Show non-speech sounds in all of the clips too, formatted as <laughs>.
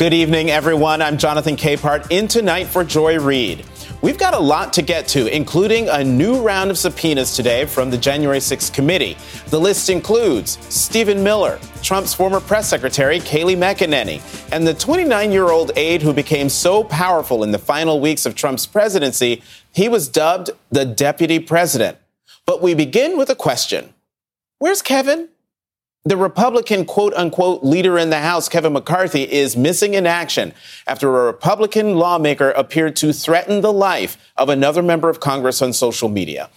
Good evening, everyone. I'm Jonathan Capehart in tonight for Joy Reid. We've got a lot to get to, including a new round of subpoenas today from the January 6th committee. The list includes Stephen Miller, Trump's former press secretary, Kayleigh McEnany, and the 29 year old aide who became so powerful in the final weeks of Trump's presidency, he was dubbed the deputy president. But we begin with a question Where's Kevin? The Republican quote unquote leader in the House, Kevin McCarthy, is missing in action after a Republican lawmaker appeared to threaten the life of another member of Congress on social media.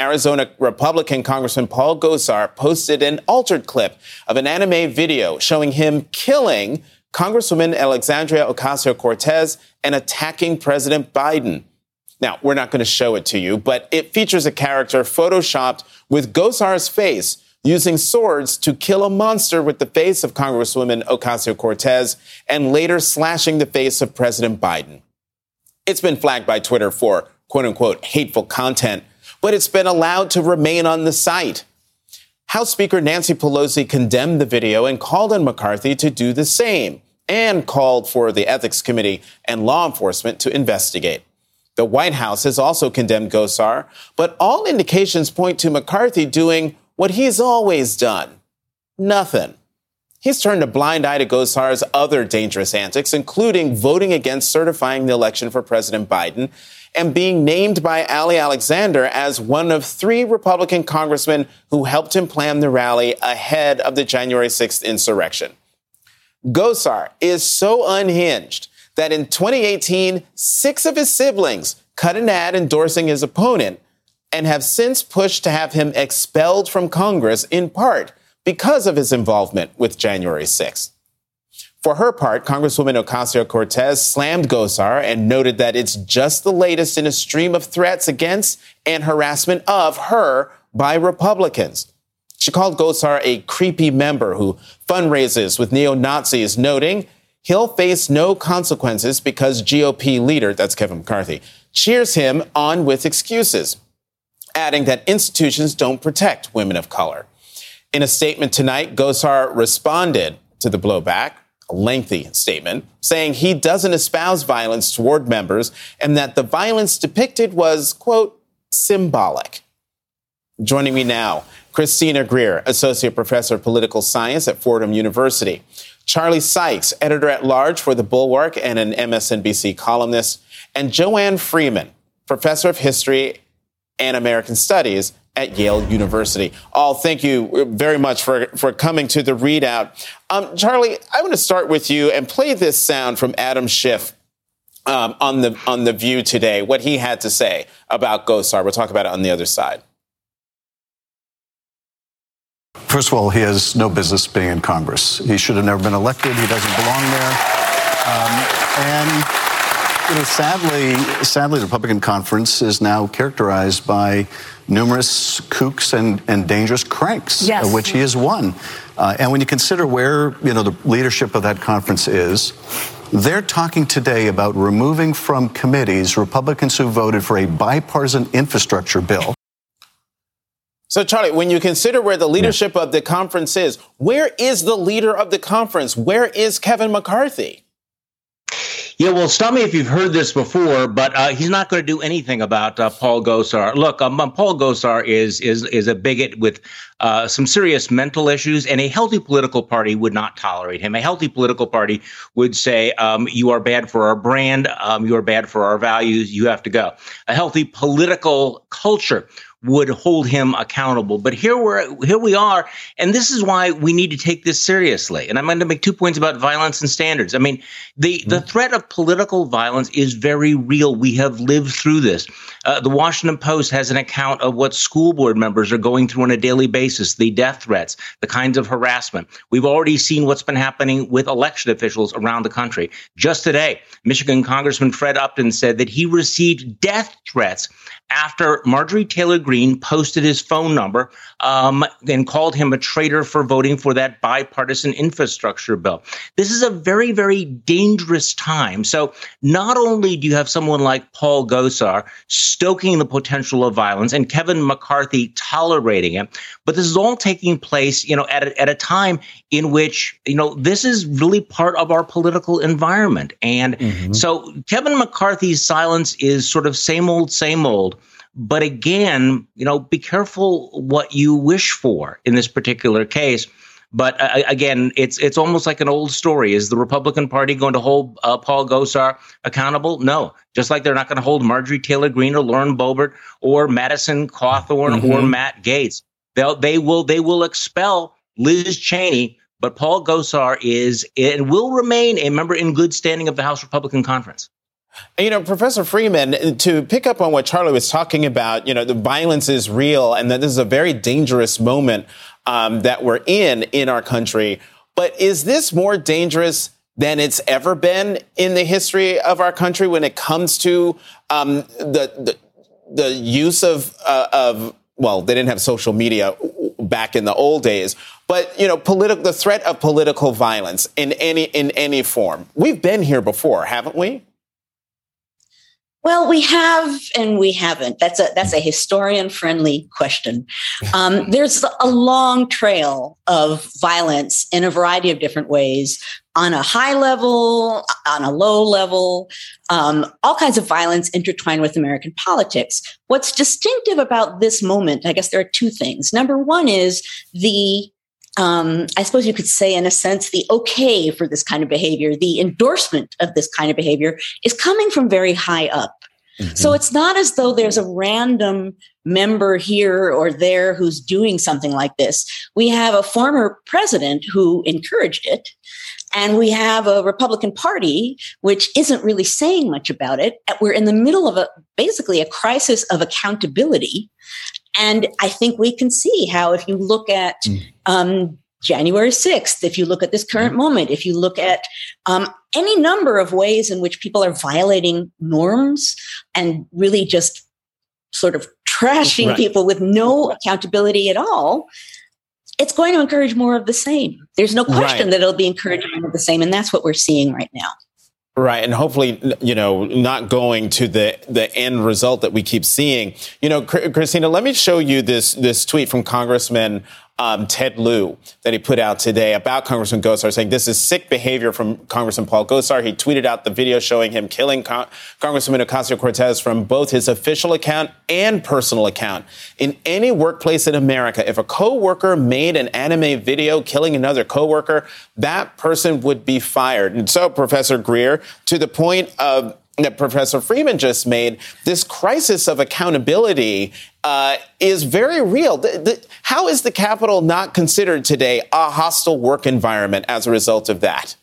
Arizona Republican Congressman Paul Gosar posted an altered clip of an anime video showing him killing Congresswoman Alexandria Ocasio Cortez and attacking President Biden. Now, we're not going to show it to you, but it features a character photoshopped with Gosar's face using swords to kill a monster with the face of Congresswoman Ocasio Cortez and later slashing the face of President Biden. It's been flagged by Twitter for quote unquote hateful content, but it's been allowed to remain on the site. House Speaker Nancy Pelosi condemned the video and called on McCarthy to do the same and called for the Ethics Committee and law enforcement to investigate. The White House has also condemned Gosar, but all indications point to McCarthy doing what he's always done nothing. He's turned a blind eye to Gosar's other dangerous antics, including voting against certifying the election for President Biden and being named by Ali Alexander as one of three Republican congressmen who helped him plan the rally ahead of the January 6th insurrection. Gosar is so unhinged that in 2018, six of his siblings cut an ad endorsing his opponent and have since pushed to have him expelled from Congress in part because of his involvement with January 6th. For her part, Congresswoman Ocasio Cortez slammed Gosar and noted that it's just the latest in a stream of threats against and harassment of her by Republicans. She called Gosar a creepy member who fundraises with neo Nazis, noting he'll face no consequences because GOP leader, that's Kevin McCarthy, cheers him on with excuses adding that institutions don't protect women of color. In a statement tonight, Gosar responded to the blowback, a lengthy statement, saying he doesn't espouse violence toward members and that the violence depicted was, quote, symbolic. Joining me now, Christina Greer, Associate Professor of Political Science at Fordham University. Charlie Sykes, Editor at Large for The Bulwark and an MSNBC columnist. And Joanne Freeman, Professor of History and American Studies at Yale University. All thank you very much for, for coming to the ReidOut. Um, Charlie, I want to start with you and play this sound from Adam Schiff um, on the on the View today. What he had to say about Gosar. We'll talk about it on the other side. First of all, he has no business being in Congress. He should have never been elected. He doesn't belong there. Um, and you know, sadly, sadly, the Republican conference is now characterized by numerous kooks and, and dangerous cranks, yes. of which he is one. Uh, and when you consider where you know the leadership of that conference is, they're talking today about removing from committees Republicans who voted for a bipartisan infrastructure bill. So, Charlie, when you consider where the leadership yeah. of the conference is, where is the leader of the conference? Where is Kevin McCarthy? Yeah, well, stop me if you've heard this before, but uh, he's not going to do anything about uh, Paul Gosar. Look, um, um, Paul Gosar is is is a bigot with uh, some serious mental issues, and a healthy political party would not tolerate him. A healthy political party would say, um, "You are bad for our brand. Um, you are bad for our values. You have to go." A healthy political culture would hold him accountable. But here we're here we are, and this is why we need to take this seriously. And I'm going to make two points about violence and standards. I mean, the mm-hmm. the threat of political violence is very real. We have lived through this. Uh, the Washington Post has an account of what school board members are going through on a daily basis, the death threats, the kinds of harassment. We've already seen what's been happening with election officials around the country. Just today, Michigan Congressman Fred Upton said that he received death threats after Marjorie Taylor Greene posted his phone number um, and called him a traitor for voting for that bipartisan infrastructure bill. This is a very, very dangerous time. So not only do you have someone like Paul Gosar stoking the potential of violence and Kevin McCarthy tolerating it, but this is all taking place, you know, at a, at a time in which, you know, this is really part of our political environment. And mm-hmm. so Kevin McCarthy's silence is sort of same old, same old. But again, you know, be careful what you wish for in this particular case. But uh, again, it's it's almost like an old story. Is the Republican Party going to hold uh, Paul Gosar accountable? No. Just like they're not going to hold Marjorie Taylor Greene or Lauren Boebert or Madison Cawthorn mm-hmm. or Matt Gaetz. They'll they will they will expel Liz Cheney, but Paul Gosar is and will remain a member in good standing of the House Republican Conference. You know, Professor Freeman, to pick up on what Charlie was talking about, you know, the violence is real and that this is a very dangerous moment um, that we're in in our country. But is this more dangerous than it's ever been in the history of our country when it comes to um, the, the, the use of uh, of well, they didn't have social media back in the old days, but you know, political the threat of political violence in any in any form. We've been here before, haven't we? Well, we have and we haven't. That's a that's a historian friendly question. Um, <laughs> there's a long trail of violence in a variety of different ways, on a high level, on a low level, um, all kinds of violence intertwined with American politics. What's distinctive about this moment, I guess there are two things. Number one is the um, I suppose you could say, in a sense, the okay for this kind of behavior, the endorsement of this kind of behavior is coming from very high up. Mm-hmm. So it's not as though there's a random member here or there who's doing something like this. We have a former president who encouraged it. And we have a Republican Party which isn't really saying much about it. We're in the middle of a basically a crisis of accountability. And I think we can see how, if you look at mm. um, January 6th, if you look at this current mm. moment, if you look at um, any number of ways in which people are violating norms and really just sort of trashing right. people with no accountability at all, it's going to encourage more of the same. There's no question right. that it'll be encouraging more of the same. And that's what we're seeing right now. Right, and hopefully, you know, not going to the the end result that we keep seeing. You know, Christina, let me show you this this tweet from Congressman um, Ted Lieu that he put out today about Congressman Gosar, saying this is sick behavior from Congressman Paul Gosar. He tweeted out the video showing him killing Con- Congressman Ocasio Cortez from both his official account and personal account. In any workplace in America, if a coworker made an anime video killing another coworker, that person would be fired. And so, Professor Greer, to the point of that Professor Freeman just made, this crisis of accountability uh, is very real. The, the, how is the Capitol not considered today a hostile work environment as a result of that?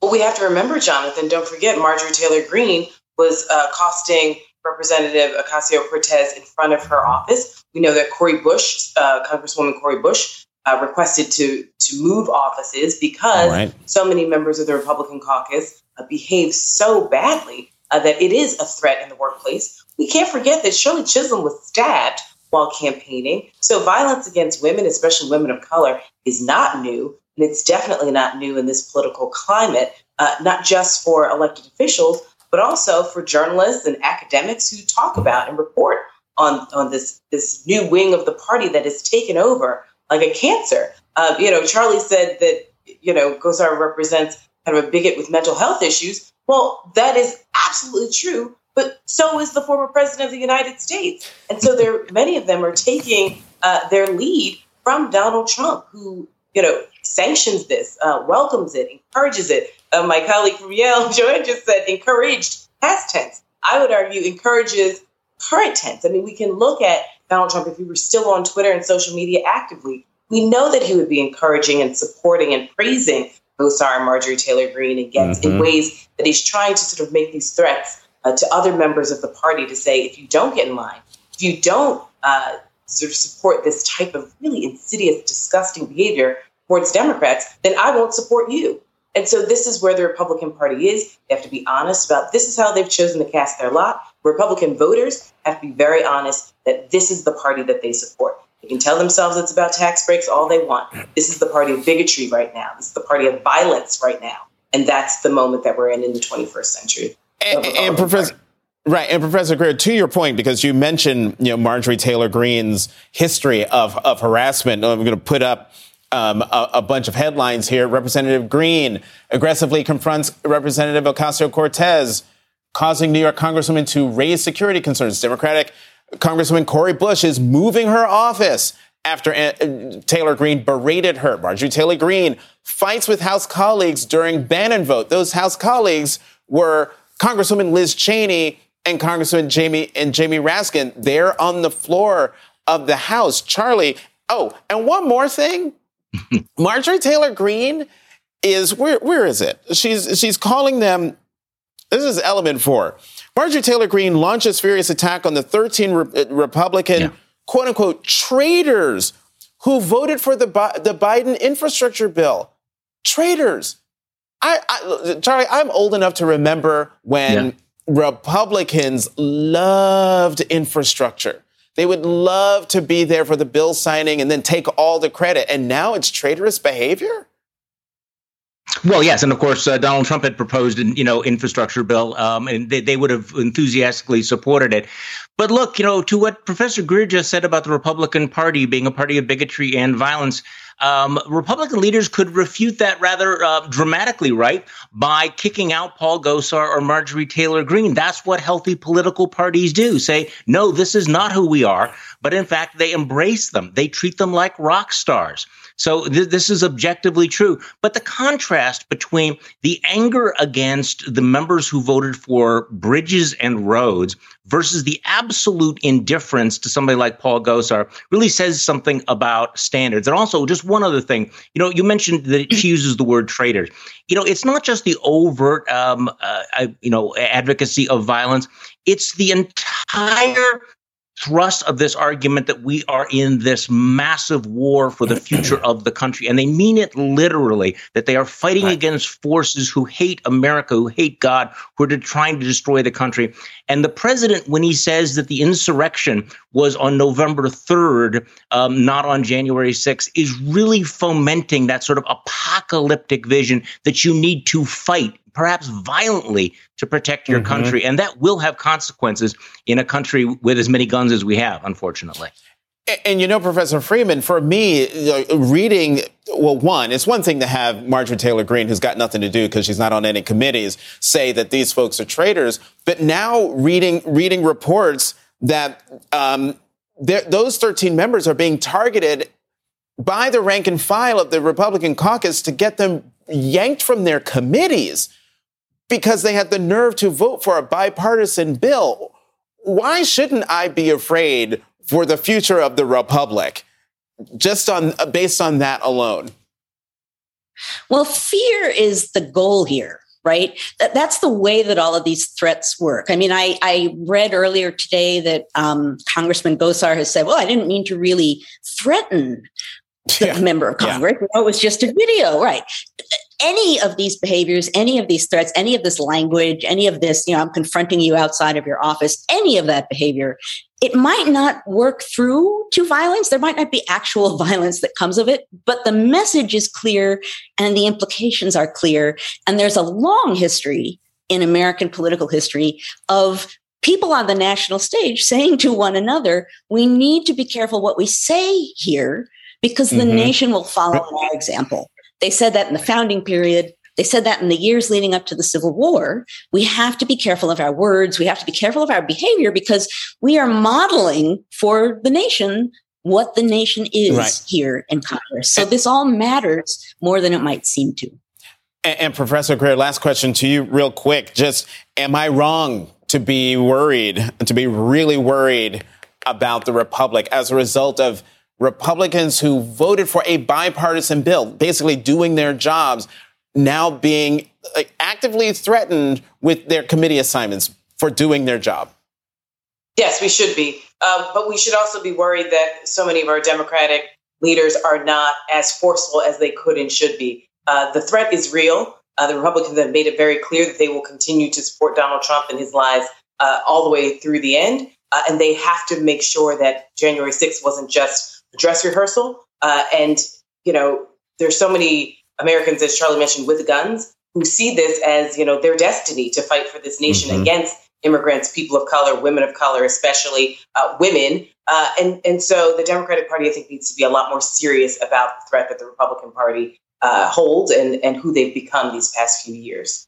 Well, we have to remember, Jonathan, don't forget Marjorie Taylor Greene was uh, costing Representative Ocasio Cortez in front of her office. We know that Cori Bush, uh, Congresswoman Cori Bush, uh, requested to to move offices because right. so many members of the Republican caucus uh, behave so badly uh, that it is a threat in the workplace. We can't forget that Shirley Chisholm was stabbed while campaigning. So violence against women, especially women of color, is not new. And it's definitely not new in this political climate, uh, not just for elected officials, but also for journalists and academics who talk about and report on, on this, this new wing of the party that has taken over like a cancer. Uh, you know, Charlie said that, you know, Gosar represents kind of a bigot with mental health issues. Well, that is absolutely true, but so is the former president of the United States. And so there, many of them are taking uh, their lead from Donald Trump, who, you know, sanctions this, uh, welcomes it, encourages it. Uh, my colleague from Yale, <laughs> Joanne, just said encouraged, past tense. I would argue encourages current tense. I mean, we can look at Donald Trump if he were still on Twitter and social media actively. We know that he would be encouraging and supporting and praising Gosar and Marjorie Taylor Greene and Gaetz mm-hmm. in ways that he's trying to sort of make these threats uh, to other members of the party to say, if you don't get in line, if you don't uh, sort of support this type of really insidious, disgusting behavior towards Democrats, then I won't support you. And so this is where the Republican Party is. They have to be honest about this is how they've chosen to cast their lot. Republican voters have to be very honest that this is the party that they support. They can tell themselves it's about tax breaks all they want. This is the party of bigotry right now. This is the party of violence right now. And that's the moment that we're in in the 21st century. And, and Professor, Right, and Professor Greer, to your point, because you mentioned you know Marjorie Taylor Greene's history of of harassment. I'm going to put up um, a, a, bunch of headlines here. Representative Greene aggressively confronts Representative Ocasio Cortez, causing New York Congresswoman to raise security concerns. Democratic Congresswoman Cori Bush is moving her office after uh, Taylor Greene berated her. Marjorie Taylor Greene fights with House colleagues during Bannon vote. Those House colleagues were Congresswoman Liz Cheney and Congressman Jamie and Jamie Raskin. They're on the floor of the House. Charlie. Oh, and one more thing. <laughs> Marjorie Taylor Greene is where where is it? She's she's calling them this is element 4. Marjorie Taylor Greene launches furious attack on the 13 re- uh, Republican yeah. quote unquote traitors who voted for the the Biden infrastructure bill. Traitors. I, I Charlie, I'm old enough to remember when yeah. Republicans loved infrastructure. They would love to be there for the bill signing and then take all the credit. And now it's traitorous behavior? Well, yes, and of course, uh, Donald Trump had proposed, you know, infrastructure bill, um, and they, they would have enthusiastically supported it. But look, you know, to what Professor Greer just said about the Republican Party being a party of bigotry and violence, um, Republican leaders could refute that rather uh, dramatically, right? By kicking out Paul Gosar or Marjorie Taylor Greene. That's what healthy political parties do. Say, no, this is not who we are. But in fact, they embrace them. They treat them like rock stars. So th- this is objectively true. But the contrast between the anger against the members who voted for bridges and roads versus the absolute indifference to somebody like Paul Gosar really says something about standards. And also, just one other thing, you know, you mentioned that she <clears throat> uses the word traitors. You know, it's not just the overt, um, uh, you know, advocacy of violence. It's the entire thrust of this argument that we are in this massive war for the future of the country. And they mean it literally, that they are fighting right. against forces who hate America, who hate God, who are trying to destroy the country. And the president, when he says that the insurrection was on November 3rd, um, not on January 6th, is really fomenting that sort of apocalyptic vision that you need to fight perhaps violently to protect your mm-hmm. country. And that will have consequences in a country with as many guns as we have, unfortunately. And, and you know, Professor Freeman, for me, uh, reading, well, one, it's one thing to have Marjorie Taylor Greene, who's got nothing to do because she's not on any committees, say that these folks are traitors. But now reading, reading reports that um, those 13 members are being targeted by the rank and file of the Republican caucus to get them yanked from their committees because they had the nerve to vote for a bipartisan bill. Why shouldn't I be afraid for the future of the republic just on based on that alone? Well, fear is the goal here right? That, that's the way that all of these threats work. I mean, I, I read earlier today that um, Congressman Gosar has said, well, I didn't mean to really threaten yeah. member of Congress. Yeah. You know, it was just a video, right? any of these behaviors, any of these threats, any of this language, any of this, you know, I'm confronting you outside of your office, any of that behavior, it might not work through to violence. There might not be actual <laughs> violence that comes of it, but the message is clear and the implications are clear. And there's a long history in American political history of people on the national stage saying to one another, we need to be careful what we say here because the mm-hmm. nation will follow our example. They said that in the founding period. They said that in the years leading up to the Civil War. We have to be careful of our words. We have to be careful of our behavior because we are modeling for the nation what the nation is right. here in Congress. So this all matters more than it might seem to. And, and, Professor Greer, last question to you, real quick. Just, am I wrong to be worried, to be really worried about the Republic as a result of Republicans who voted for a bipartisan bill, basically doing their jobs, now being actively threatened with their committee assignments for doing their job. Yes, we should be. Um, but we should also be worried that so many of our Democratic leaders are not as forceful as they could and should be. Uh, the threat is real. Uh, the Republicans have made it very clear that they will continue to support Donald Trump and his lies uh, all the way through the end. Uh, and they have to make sure that January 6th wasn't just dress rehearsal. Uh, and, you know, there's so many Americans, as Charlie mentioned, with guns who see this as, you know, their destiny to fight for this nation mm-hmm. against immigrants, people of color, women of color, especially uh, women. Uh, and, and so the Democratic Party, I think, needs to be a lot more serious about the threat that the Republican Party uh, holds and, and who they've become these past few years.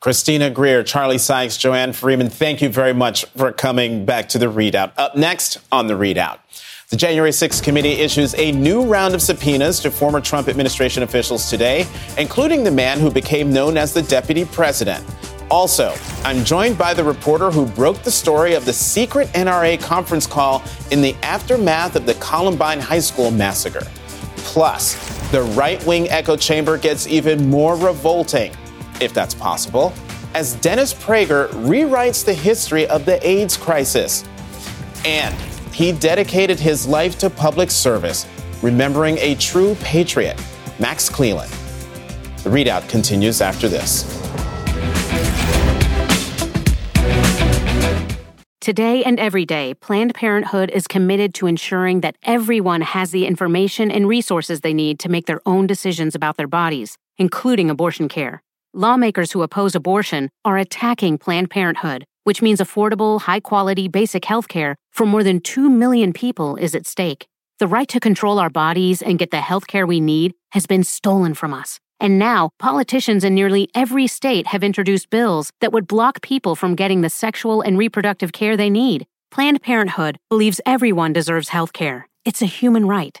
Christina Greer, Charlie Sykes, Joanne Freeman, thank you very much for coming back to the ReidOut. Up next on the ReidOut. The January 6th committee issues a new round of subpoenas to former Trump administration officials today, including the man who became known as the deputy president. Also, I'm joined by the reporter who broke the story of the secret NRA conference call in the aftermath of the Columbine High School massacre. Plus, the right wing echo chamber gets even more revolting, if that's possible, as Dennis Prager rewrites the history of the AIDS crisis. And he dedicated his life to public service, remembering a true patriot, Max Cleland. The ReidOut continues after this. Today and every day, Planned Parenthood is committed to ensuring that everyone has the information and resources they need to make their own decisions about their bodies, including abortion care. Lawmakers who oppose abortion are attacking Planned Parenthood, which means affordable, high quality, basic health care for more than 2 million people is at stake. The right to control our bodies and get the health care we need has been stolen from us. And now, politicians in nearly every state have introduced bills that would block people from getting the sexual and reproductive care they need. Planned Parenthood believes everyone deserves health care. It's a human right.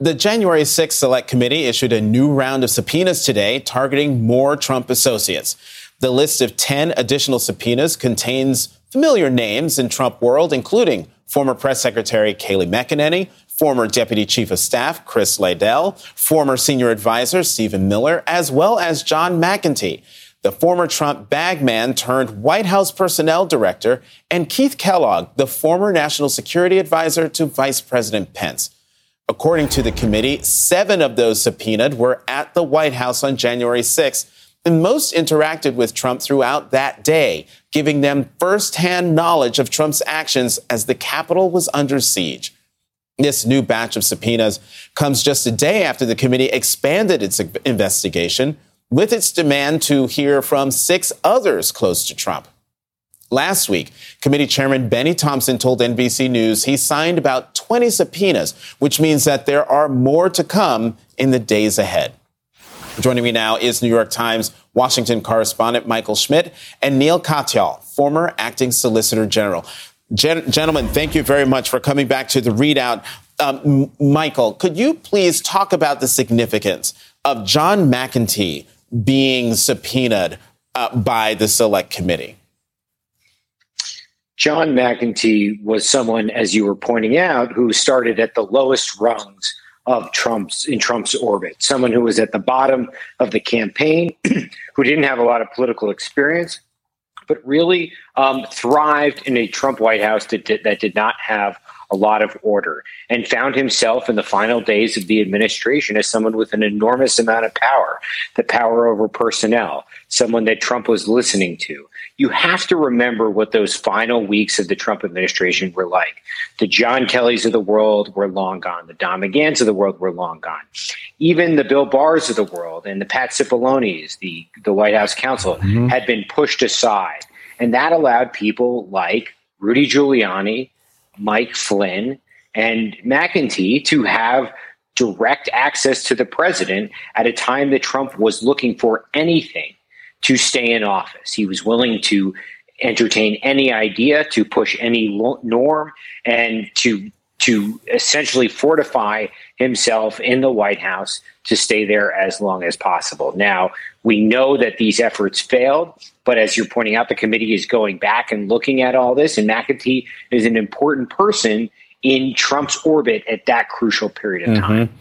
The January 6th Select Committee issued a new round of subpoenas today targeting more Trump associates. The list of 10 additional subpoenas contains familiar names in Trump world, including former press secretary Kayleigh McEnany, former Deputy Chief of Staff Chris Liddell, former Senior Advisor Stephen Miller, as well as John McEntee, the former Trump bagman turned White House Personnel Director, and Keith Kellogg, the former National Security Advisor to Vice President Pence. According to the committee, seven of those subpoenaed were at the White House on January 6th, and most interacted with Trump throughout that day, giving them firsthand knowledge of Trump's actions as the Capitol was under siege. This new batch of subpoenas comes just a day after the committee expanded its investigation with its demand to hear from six others close to Trump. Last week, committee chairman Bennie Thompson told NBC News he signed about 20 subpoenas, which means that there are more to come in the days ahead. Joining me now is New York Times Washington correspondent Michael Schmidt and Neil Katyal, former acting solicitor general. Gen- gentlemen, thank you very much for coming back to the ReidOut. Um, Michael, could you please talk about the significance of John McEntee being subpoenaed uh, by the Select Committee? John McEntee was someone, as you were pointing out, who started at the lowest rungs of Trump's in Trump's orbit. Someone who was at the bottom of the campaign, <clears throat> who didn't have a lot of political experience, but really um, thrived in a Trump White House that did, that did not have a lot of order and found himself in the final days of the administration as someone with an enormous amount of power, the power over personnel, someone that Trump was listening to. You have to remember what those final weeks of the Trump administration were like. The John Kellys of the world were long gone. The Don McGahns of the world were long gone. Even the Bill Barrs of the world and the Pat Cipollones, the, the White House counsel, mm-hmm. had been pushed aside. And that allowed people like Rudy Giuliani, Mike Flynn, and McEntee to have direct access to the president at a time that Trump was looking for anything to stay in office. He was willing to entertain any idea, to push any norm, and to to essentially fortify himself in the White House to stay there as long as possible. Now, we know that these efforts failed, but as you're pointing out, the committee is going back and looking at all this, and McEntee is an important person in Trump's orbit at that crucial period of time. Mm-hmm.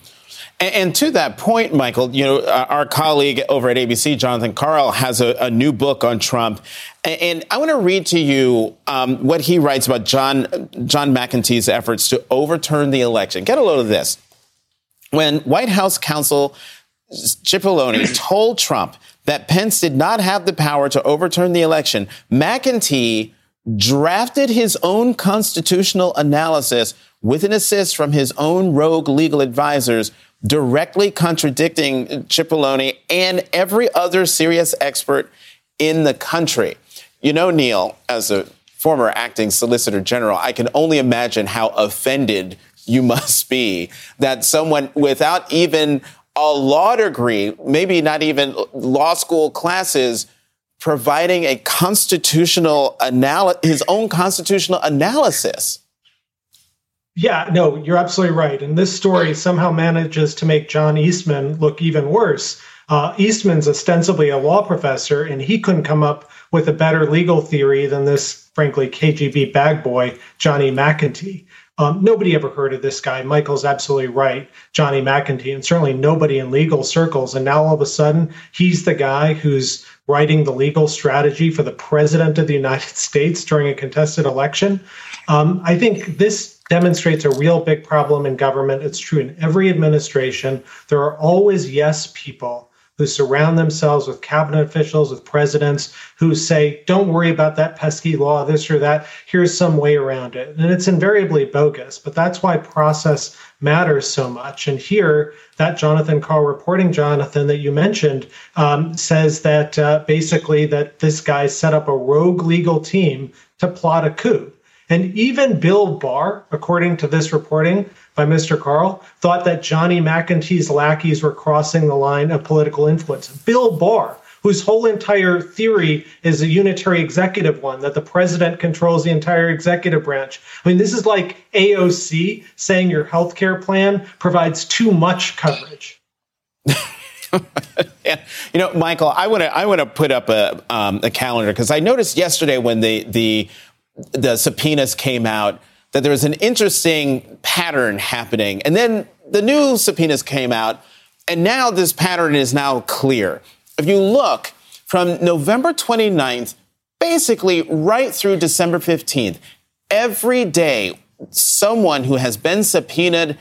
And, and, to that point, Michael, you know, uh, our colleague over at ABC, Jonathan Karl, has a, a new book on Trump. And, and I want to read to you um, what he writes about John, John McEntee's efforts to overturn the election. Get a load of this. When White House counsel Cipollone <clears throat> told Trump that Pence did not have the power to overturn the election, McEntee drafted his own constitutional analysis with an assist from his own rogue legal advisors, directly contradicting Cipollone and every other serious expert in the country. You know, Neil, as a former acting solicitor general, I can only imagine how offended you <laughs> must be that someone without even a law degree, maybe not even law school classes, providing a constitutional analysis, his own constitutional analysis. Yeah, no, you're absolutely right. And this story somehow manages to make John Eastman look even worse. Uh, Eastman's ostensibly a law professor, and he couldn't come up with a better legal theory than this, frankly, KGB bag boy, Johnny McEntee. Um, nobody ever heard of this guy. Michael's absolutely right, Johnny McEntee, and certainly nobody in legal circles. And now all of a sudden, he's the guy who's writing the legal strategy for the president of the United <laughs> States during a contested election. Um, I think this demonstrates a real big problem in government. It's true in every administration. There are always yes people who surround themselves with cabinet officials, with presidents who say, don't worry about that pesky law, this or that. Here's some way around it. And it's invariably bogus, but that's why process matters so much. And here, that Jonathan Karl reporting, Jonathan, that you mentioned, um, says that uh, basically that this guy set up a rogue legal team to plot a coup. And even Bill Barr, according to this reporting, by Mr. Karl, thought that Johnny McEntee's lackeys were crossing the line of political influence. Bill Barr, whose whole entire theory is a unitary executive one, that the president controls the entire executive branch. I mean, this is like AOC saying your healthcare plan provides too much coverage. <laughs> yeah. You know, Michael, I want to I want to put up a um, a calendar because I noticed yesterday when the the the subpoenas came out that there was an interesting pattern happening. And then the new subpoenas came out, and now this pattern is now clear. If you look from November 29th, basically right through December 15th, every day someone who has been subpoenaed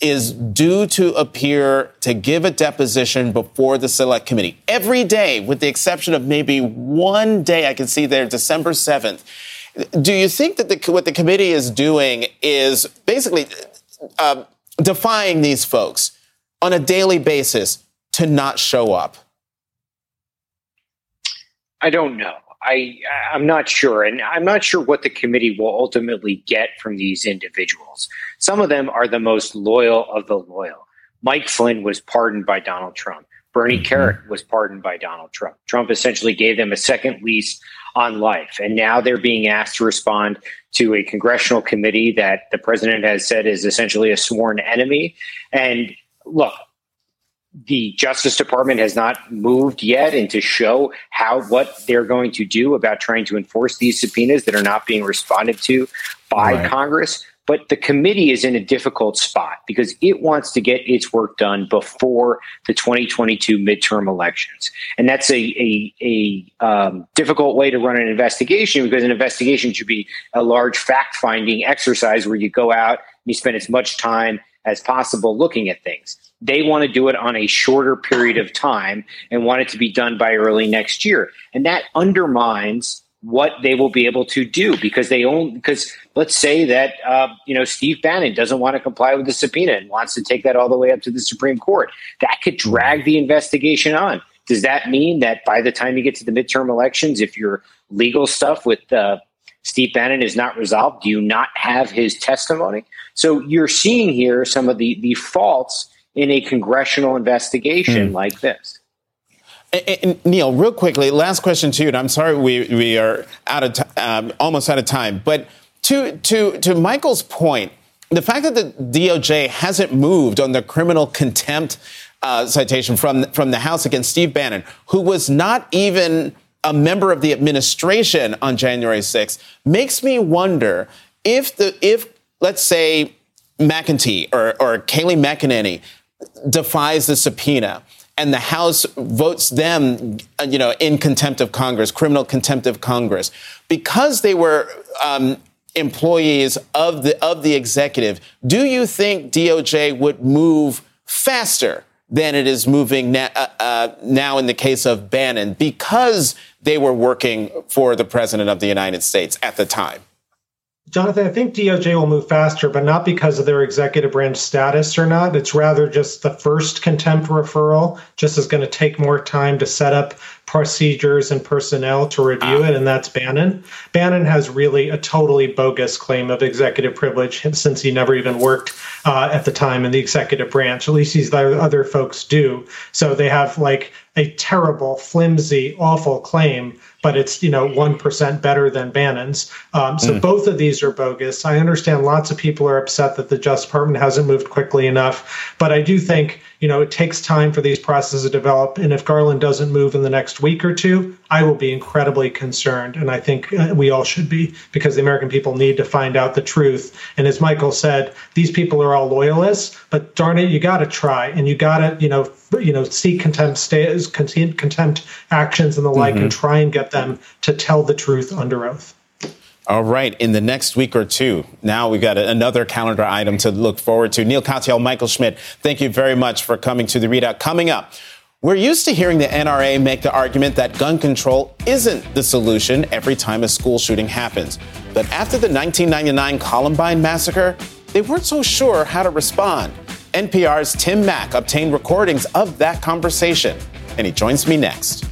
is due to appear to give a deposition before the select committee. Every day, with the exception of maybe one day I can see there, December 7th. Do you think that the, what the committee is doing is basically uh, defying these folks on a daily basis to not show up? I don't know. I I'm not sure, and I'm not sure what the committee will ultimately get from these individuals. Some of them are the most loyal of the loyal. Mike Flynn was pardoned by Donald Trump. Bernie mm-hmm. Kerik was pardoned by Donald Trump. Trump essentially gave them a second lease on life. And now they're being asked to respond to a congressional committee that the president has said is essentially a sworn enemy. And look, the Justice Department has not moved yet and to show how what they're going to do about trying to enforce these subpoenas that are not being responded to by right. Congress. But the committee is in a difficult spot because it wants to get its work done before the 2022 midterm elections. And that's a, a, a um, difficult way to run an investigation because an investigation should be a large fact finding exercise where you go out and you spend as much time as possible looking at things. They want to do it on a shorter period of time and want it to be done by early next year. And that undermines what they will be able to do because they own because let's say that uh, you know Steve Bannon doesn't want to comply with the subpoena and wants to take that all the way up to the Supreme Court. That could drag the investigation on. Does that mean that by the time you get to the midterm elections, if your legal stuff with uh, Steve Bannon is not resolved? Do you not have his testimony? So you're seeing here some of the, the faults in a congressional investigation hmm. like this. And, Neil, real quickly, last question to you, and I'm sorry we, we are out of t- um, almost out of time, but to, to, to Michael's point, the fact that the DOJ hasn't moved on the criminal contempt uh, citation from, from the House against Steve Bannon, who was not even a member of the administration on January 6th, makes me wonder if the if let's say McEntee or, or Kayleigh McEnany defies the subpoena and the House votes them, you know, in contempt of Congress, criminal contempt of Congress, because they were um, employees of the of the executive. Do you think DOJ would move faster than it is moving na- uh, uh, now in the case of Bannon because they were working for the president of the United States at the time? Jonathan, I think DOJ will move faster, but not because of their executive branch status or not. It's rather just the first contempt referral just is going to take more time to set up procedures and personnel to review it, and that's Bannon. Bannon has really a totally bogus claim of executive privilege since he never even worked uh, at the time in the executive branch. At least these other folks do. So they have like a terrible, flimsy, awful claim but it's you know one percent better than Bannon's. Um, so mm. both of these are bogus. I understand lots of people are upset that the Justice Department hasn't moved quickly enough, but I do think you know it takes time for these processes to develop. And if Garland doesn't move in the next week or two, I will be incredibly concerned, and I think uh, we all should be because the American people need to find out the truth. And as Michael said, these people are all loyalists, but darn it, you got to try and you got to you know you know seek contempt stays contempt actions and the like mm-hmm. and try and get them to tell the truth under oath all right. In the next week or two, now we've got another calendar item to look forward to. Neil Katyal, Michael Schmidt, thank you very much for coming to the ReidOut. Coming up, we're used to hearing the NRA make the argument that gun control isn't the solution every time a school shooting happens. But after the 1999 Columbine massacre, they weren't so sure how to respond. NPR's Tim Mak obtained recordings of that conversation, and he joins me next.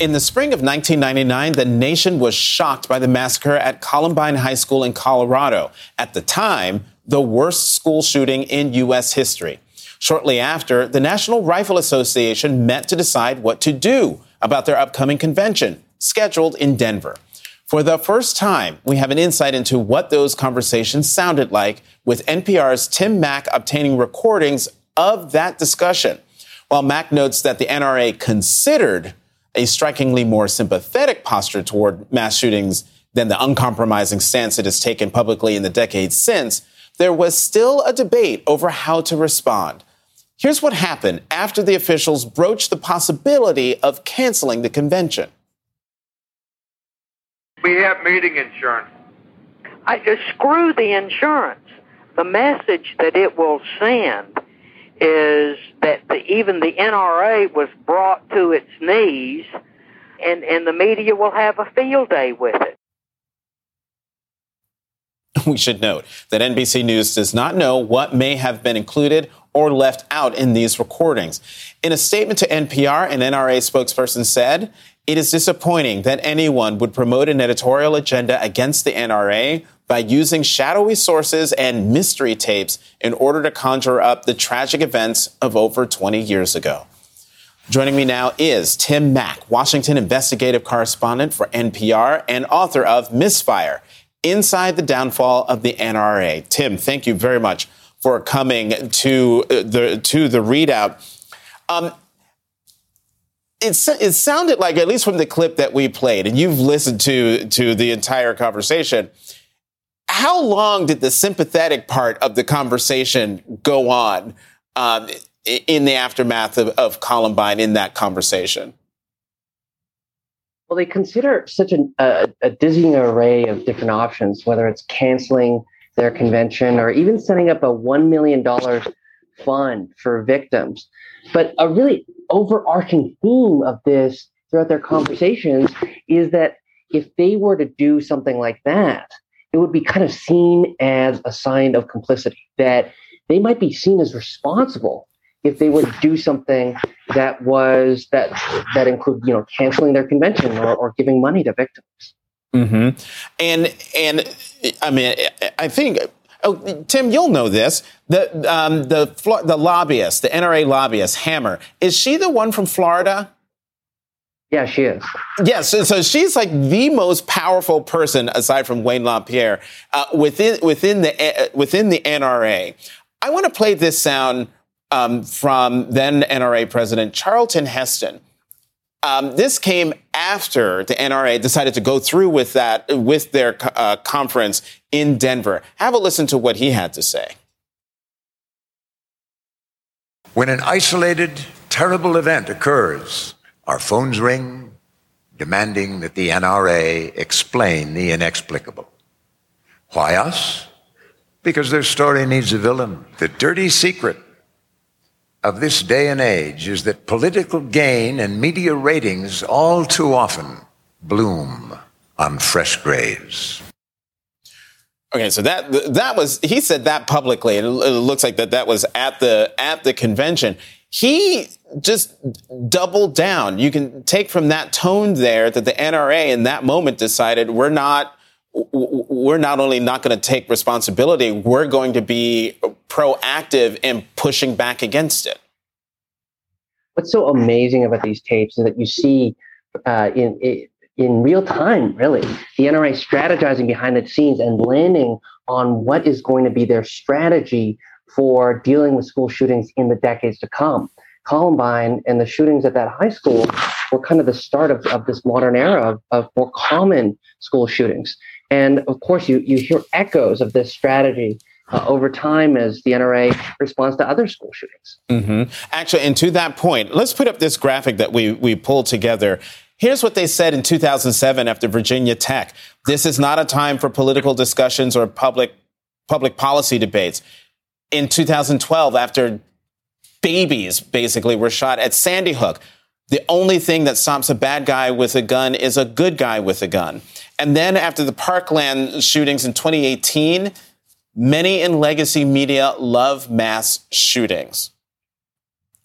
In the spring of 1999, the nation was shocked by the massacre at Columbine High School in Colorado. At the time, the worst school shooting in U.S. history. Shortly after, the National Rifle Association met to decide what to do about their upcoming convention, scheduled in Denver. For the first time, we have an insight into what those conversations sounded like with NPR's Tim Mak obtaining recordings of that discussion. While Mak notes that the NRA considered a strikingly more sympathetic posture toward mass shootings than the uncompromising stance it has taken publicly in the decades since, there was still a debate over how to respond. Here's what happened after the officials broached the possibility of canceling the convention. We have meeting insurance. I, uh, screw the insurance. The message that it will send is that the, even the NRA was brought to its knees, and, and the media will have a field day with it. <laughs> We should note that NBC News does not know what may have been included or left out in these recordings. In a statement to NPR, an NRA spokesperson said, It is disappointing that anyone would promote an editorial agenda against the NRA by using shadowy sources and mystery tapes in order to conjure up the tragic events of over 20 years ago. Joining me now is Tim Mak, Washington investigative correspondent for NPR and author of Misfire Inside the Downfall of the NRA. Tim, thank you very much for coming to uh, the, to the ReidOut. Um, it, it sounded like, at least from the clip that we played, and you've listened to, to the entire conversation, how long did the sympathetic part of the conversation go on um, in the aftermath of, of, Columbine in that conversation? Well, they consider such an, a, a dizzying array of different options, whether it's canceling their convention or even setting up a $1 million fund for victims. But a really overarching theme of this throughout their conversations is that if they were to do something like that, it would be kind of seen as a sign of complicity, that they might be seen as responsible if they would do something that was that that include you know canceling their convention or, or giving money to victims. Mm-hmm. And and I mean I think Oh, Tim, you'll know this. The um, the the lobbyist, the NRA lobbyist, Hammer, is she the one from Florida? Yeah, she is. Yes, so, so, she's like the most powerful person aside from Wayne LaPierre uh, within within the uh, within the NRA. I want to play this sound um, from then NRA President Charlton Heston. Um, this came after the NRA decided to go through with that with their uh, conference in Denver. Have a listen to what he had to say. When an isolated, terrible event occurs, our phones ring, demanding that the NRA explain the inexplicable. Why us? Because their story needs a villain. The dirty secret of this day and age is that political gain and media ratings all too often bloom on fresh graves. Okay, so that that was he said that publicly, and it looks like that that was at the at the convention. He just doubled down. You can take from that tone there that the NRA in that moment decided we're not we're not only not going to take responsibility, we're going to be proactive in pushing back against it. What's so amazing about these tapes is that you see uh, in, in real time, really, the NRA strategizing behind the scenes and landing on what is going to be their strategy for dealing with school shootings in the decades to come. Columbine and the shootings at that high school were kind of the start of, of this modern era of, of more common school shootings. And of course, you, you hear echoes of this strategy uh, over time as the NRA responds to other school shootings. Mm-hmm. Actually, and to that point, let's put up this graphic that we, we pulled together. Here's what they said in 2007 after Virginia Tech. This is not a time for political discussions or public, public policy debates. In 2012, after babies basically were shot at Sandy Hook. The only thing that stops a bad guy with a gun is a good guy with a gun. And then after the Parkland shootings in 2018, many in legacy media love mass shootings.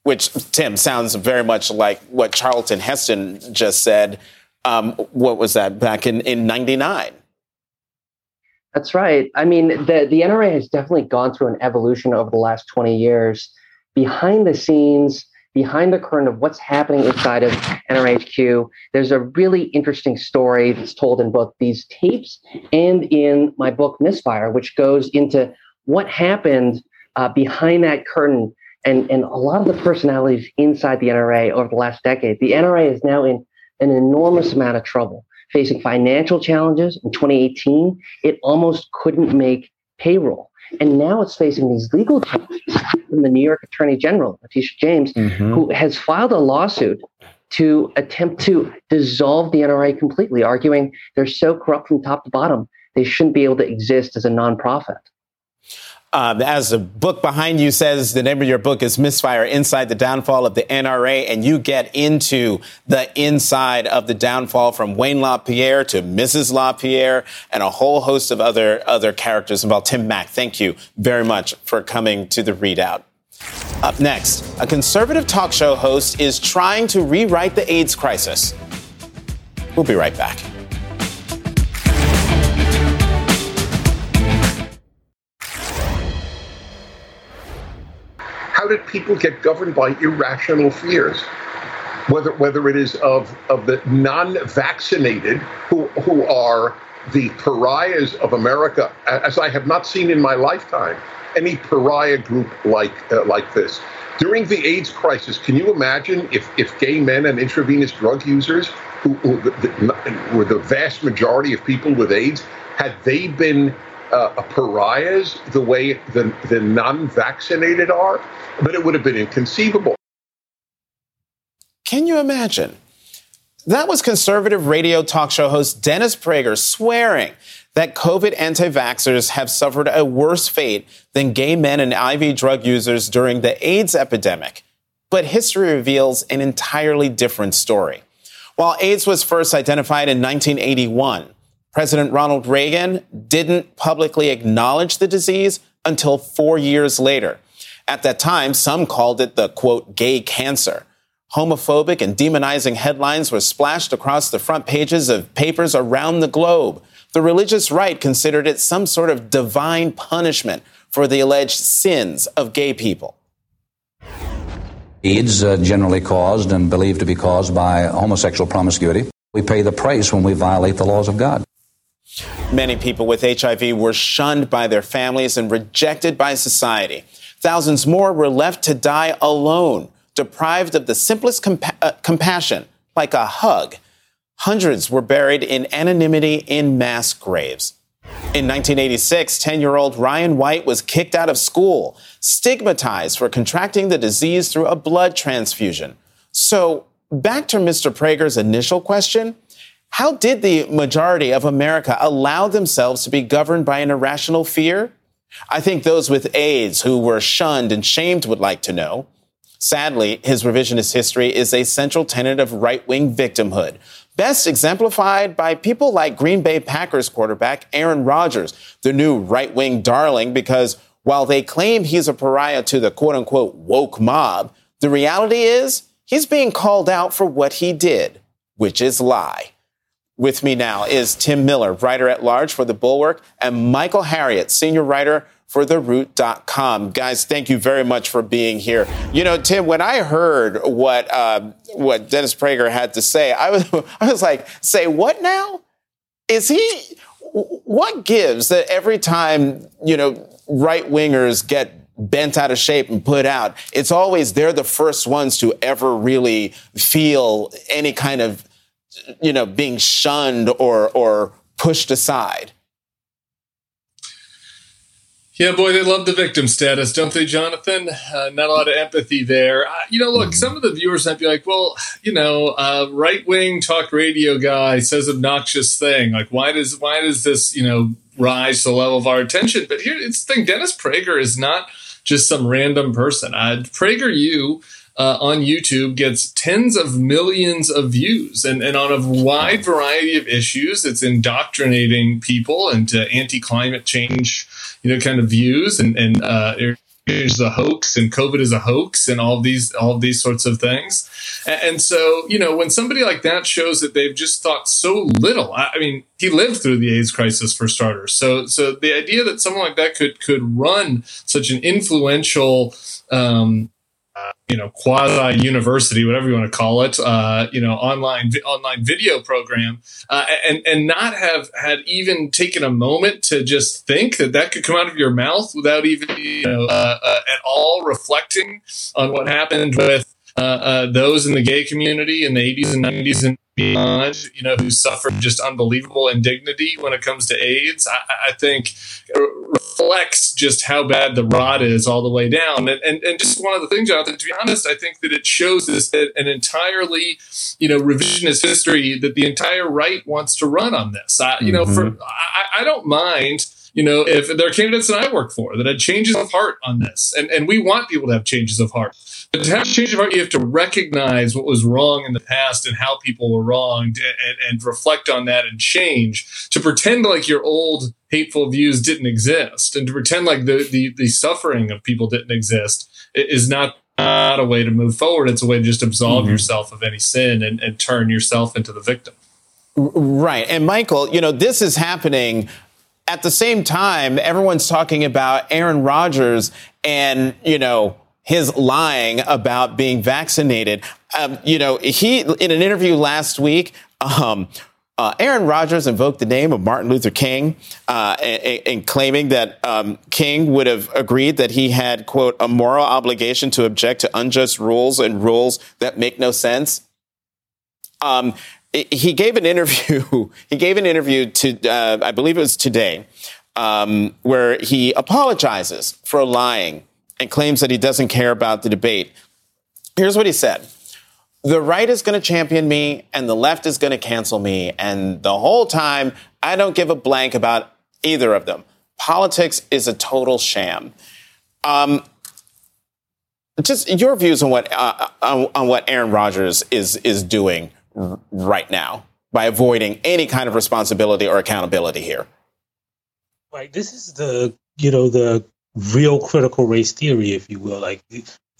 Which, Tim, sounds very much like what Charlton Heston just said. Um, what was that back in, in 99? That's right. I mean, the, the NRA has definitely gone through an evolution over the last 20 years behind the scenes, behind the curtain of what's happening inside of NRHQ, there's a really interesting story that's told in both these tapes and in my book Misfire, which goes into what happened uh, behind that curtain and, and a lot of the personalities inside the NRA over the last decade. The NRA is now in an enormous amount of trouble, facing financial challenges. In 2018, it almost couldn't make payroll. And now it's facing these legal challenges from the New York Attorney General, Letitia James, mm-hmm. who has filed a lawsuit to attempt to dissolve the NRA completely, arguing they're so corrupt from top to bottom, they shouldn't be able to exist as a nonprofit. Um, as the book behind you says, the name of your book is Misfire Inside the Downfall of the NRA, and you get into the inside of the downfall from Wayne LaPierre to Mrs. LaPierre and a whole host of other, other characters involved. Tim Mak, thank you very much for coming to the ReidOut. Up next, a conservative talk show host is trying to rewrite the AIDS crisis. We'll be right back. How did people get governed by irrational fears? Whether whether it is of of the non-vaccinated who who are the pariahs of America, as I have not seen in my lifetime any pariah group like uh, like this. During the AIDS crisis, can you imagine if, if gay men and intravenous drug users, who, who the, the, were the vast majority of people with AIDS, had they been uh, pariahs the way the, the non vaccinated are? But it would have been inconceivable. Can you imagine? That was conservative radio talk show host Dennis Prager swearing that COVID anti vaxxers have suffered a worse fate than gay men and IV drug users during the AIDS epidemic. But history reveals an entirely different story. While AIDS was first identified in 1981, President Ronald Reagan didn't publicly acknowledge the disease until four years later. At that time, some called it the quote, gay cancer. Homophobic and demonizing headlines were splashed across the front pages of papers around the globe. The religious right considered it some sort of divine punishment for the alleged sins of gay people. AIDS uh, generally caused and believed to be caused by homosexual promiscuity. We pay the price when we violate the laws of God. Many people with HIV were shunned by their families and rejected by society. Thousands more were left to die alone, deprived of the simplest compa- uh, compassion, like a hug Hundreds were buried in anonymity in mass graves. In 1986, 10 year old Ryan White was kicked out of school, stigmatized for contracting the disease through a blood transfusion. So, back to Mr. Prager's initial question how did the majority of America allow themselves to be governed by an irrational fear? I think those with AIDS who were shunned and shamed would like to know. Sadly, his revisionist history is a central tenet of right wing victimhood, best exemplified by people like Green Bay Packers quarterback Aaron Rodgers, the new right wing darling, because while they claim he's a pariah to the quote unquote woke mob, the reality is he's being called out for what he did, which is lie. With me now is Tim Miller, writer at large for The Bulwark, and Michael Harriot, senior writer for theroot.com. Guys, thank you very much for being here. You know, Tim, when I heard what uh, what Dennis Prager had to say, I was <laughs> I was like, say what now? Is he what gives that every time, you know, right wingers get bent out of shape and put out, it's always they're the first ones to ever really feel any kind of you know, being shunned or or pushed aside. Yeah, boy, they love the victim status, don't they, Jonathan? Uh, not a lot of empathy there. Uh, you know, look, some of the viewers might be like, well, you know, uh, right wing talk radio guy says obnoxious thing. Like, why does why does this you know rise to the level of our attention? But here, it's the thing: Dennis Prager is not just some random person. Uh, Prager, you uh, on YouTube gets tens of millions of views and, and on a wide variety of issues. It's indoctrinating people into anti climate change, you know, kind of views and, and, uh, a hoax and COVID is a hoax and all these all these sorts of things. And, so, you know, when somebody like that shows that they've just thought so little, I, I, mean, he lived through the AIDS crisis for starters. So, so the idea that someone like that could could run such an influential um, you know quasi university whatever you want to call it uh, you know online online video program uh, and and not have had even taken a moment to just think that that could come out of your mouth without even you know uh, uh, at all reflecting on what happened with those in the gay community in the 80s and 90s and beyond, you know, who suffered just unbelievable indignity when it comes to AIDS, I, I, think reflects just how bad the rot is all the way down. And, and, and just one of the things, Jonathan, to be honest, I think that it shows this an entirely, you know, revisionist history that the entire right wants to run on this. I, you know, for mm-hmm. I, I don't mind you know, if there are candidates that I work for that had changes of heart on this, and, and we want people to have changes of heart. To have change of heart, you have to recognize what was wrong in the past and how people were wronged and, and reflect on that and change. To pretend like your old hateful views didn't exist and to pretend like the, the, the suffering of people didn't exist is not not a way to move forward. It's a way to just absolve mm-hmm. yourself of any sin and, and turn yourself into the victim. Right. And Michael, you know, this is happening at the same time. Everyone's talking about Aaron Rodgers and, you know, his lying about being vaccinated. Um, you know, he in an interview last week. Um, uh, Aaron Rodgers invoked the name of Martin Luther King uh, in, claiming that um, King would have agreed that he had, quote, a moral obligation to object to unjust rules and rules that make no sense. Um, he gave an interview. <laughs> he gave an interview to, uh, I believe it was today, um, where he apologizes for lying and claims that he doesn't care about the debate. Here's what he said the right is going to champion me and the left is going to cancel me. And the whole time, I don't give a blank about either of them. Politics is a total sham. Um, just your views on what uh, on, on, what Aaron Rodgers is is doing r- right now by avoiding any kind of responsibility or accountability here. Right. This is the you know the real critical race theory, if you will. Like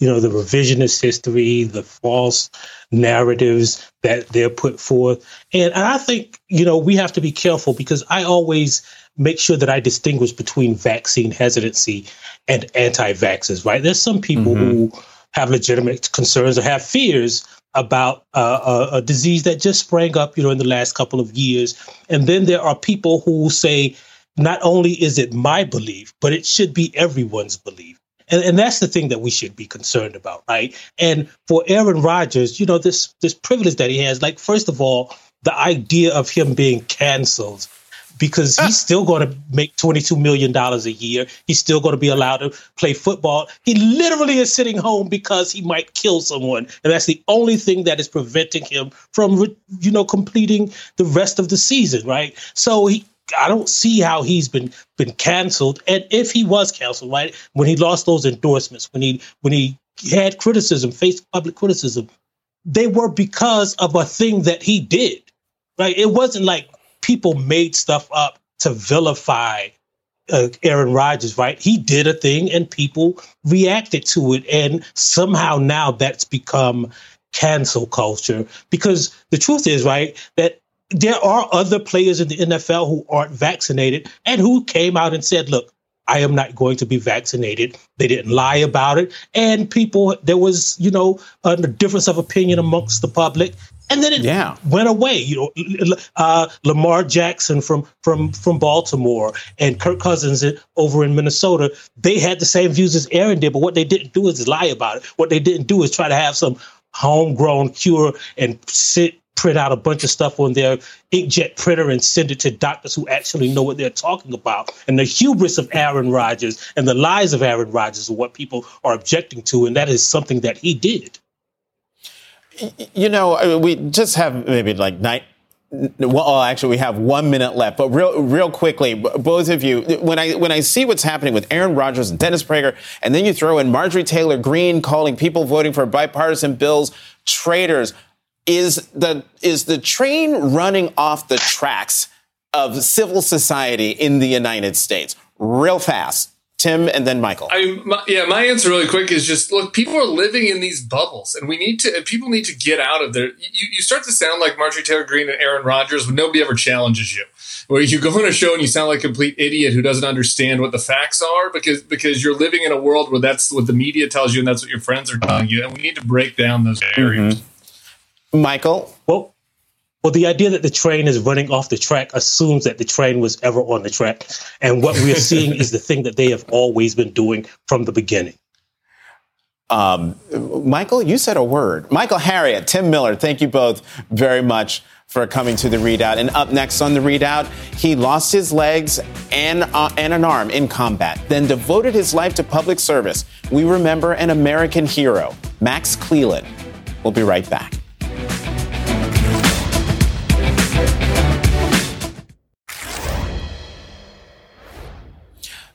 you know, the revisionist history, the false narratives that they're put forth. And, and I think, you know, we have to be careful because I always make sure that I distinguish between vaccine hesitancy and anti vaxxers, right? There's some people mm-hmm. who have legitimate concerns or have fears about uh, a, a disease that just sprang up, you know, in the last couple of years. And then there are people who say, not only is it my belief, but it should be everyone's belief. And, and that's the thing that we should be concerned about, right? And for Aaron Rodgers, you know, this this privilege that he has, like, first of all, the idea of him being canceled because he's <laughs> still going to make $22 million a year. He's still going to be allowed to play football. He literally is sitting home because he might kill someone. And that's the only thing that is preventing him from, you know, completing the rest of the season, right? So he, I don't see how he's been been canceled. And if he was canceled, right, when he lost those endorsements, when he when he had criticism, faced public criticism, they were because of a thing that he did. Right? It wasn't like people made stuff up to vilify uh, Aaron Rodgers, right? He did a thing and people reacted to it. And somehow now that's become cancel culture because the truth is, right, that there are other players in the NFL who aren't vaccinated and who came out and said, look, I am not going to be vaccinated. They didn't lie about it. And people, there was, you know, a difference of opinion amongst the public. And then it yeah. went away. You know, uh, Lamar Jackson from from from Baltimore and Kirk Cousins over in Minnesota, they had the same views as Aaron did, but what they didn't do is lie about it. What they didn't do is try to have some homegrown cure and sit print out a bunch of stuff on their inkjet printer and send it to doctors who actually know what they're talking about. And the hubris of Aaron Rodgers and the lies of Aaron Rodgers are what people are objecting to, and that is something that he did. You know, we just have maybe like night. Well, actually, we have one minute left, but real, real quickly, both of you, when I when I see what's happening with Aaron Rodgers and Dennis Prager, and then you throw in Marjorie Taylor Greene calling people voting for bipartisan bills traitors, is the is the train running off the tracks of civil society in the United States real fast. Tim and then Michael. I my, yeah, my answer really quick is just look. People are living in these bubbles, and we need to. People need to get out of there. You, you start to sound like Marjorie Taylor Greene and Aaron Rodgers when nobody ever challenges you. Where you go on a show and you sound like a complete idiot who doesn't understand what the facts are because because you're living in a world where that's what the media tells you and that's what your friends are telling you, and we need to break down those barriers. Mm-hmm. Michael? Well, well, the idea that the train is running off the track assumes that the train was ever on the track. And what we're <laughs> seeing is the thing that they have always been doing from the beginning. Um, Michael, you said a word. Michael Harriot, Tim Miller, thank you both very much for coming to the ReidOut. And up next on the ReidOut, he lost his legs and, uh, and an arm in combat, then devoted his life to public service. We remember an American hero, Max Cleland. We'll be right back.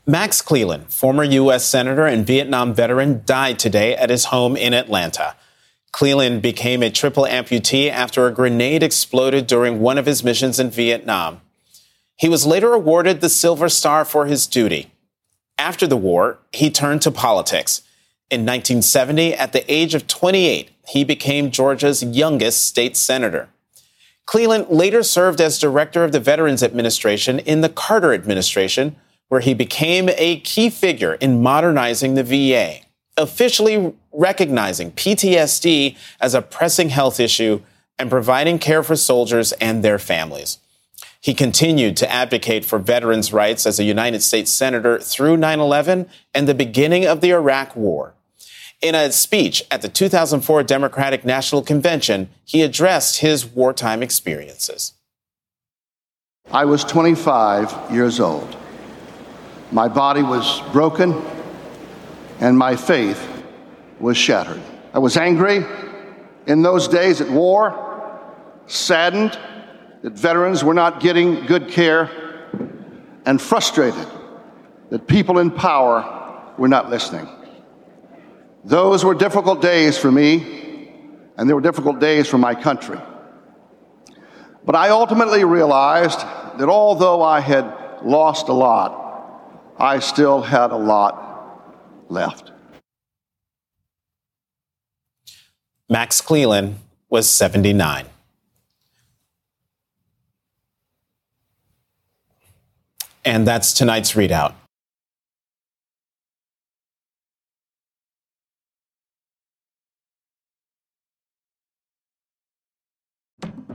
Max Cleland, former U.S. Senator and Vietnam veteran, died today at his home in Atlanta. Cleland became a triple amputee after a grenade exploded during one of his missions in Vietnam. He was later awarded the Silver Star for his duty. After the war, he turned to politics. In 1970, at the age of 28, he became Georgia's youngest state senator. Cleland later served as director of the Veterans Administration in the Carter administration where he became a key figure in modernizing the VA. officially recognizing PTSD as a pressing health issue and providing care for soldiers and their families. He continued to advocate for veterans' rights as a United States Senator through 9 11 and the beginning of the Iraq War. In a speech at the 2004 Democratic National Convention, he addressed his wartime experiences. I was 25 years old. My body was broken and my faith was shattered. I was angry in those days at war, saddened that veterans were not getting good care, and frustrated that people in power were not listening. Those were difficult days for me, and they were difficult days for my country. But I ultimately realized that although I had lost a lot, I still had a lot left. Max Cleland was 79. And that's tonight's ReidOut.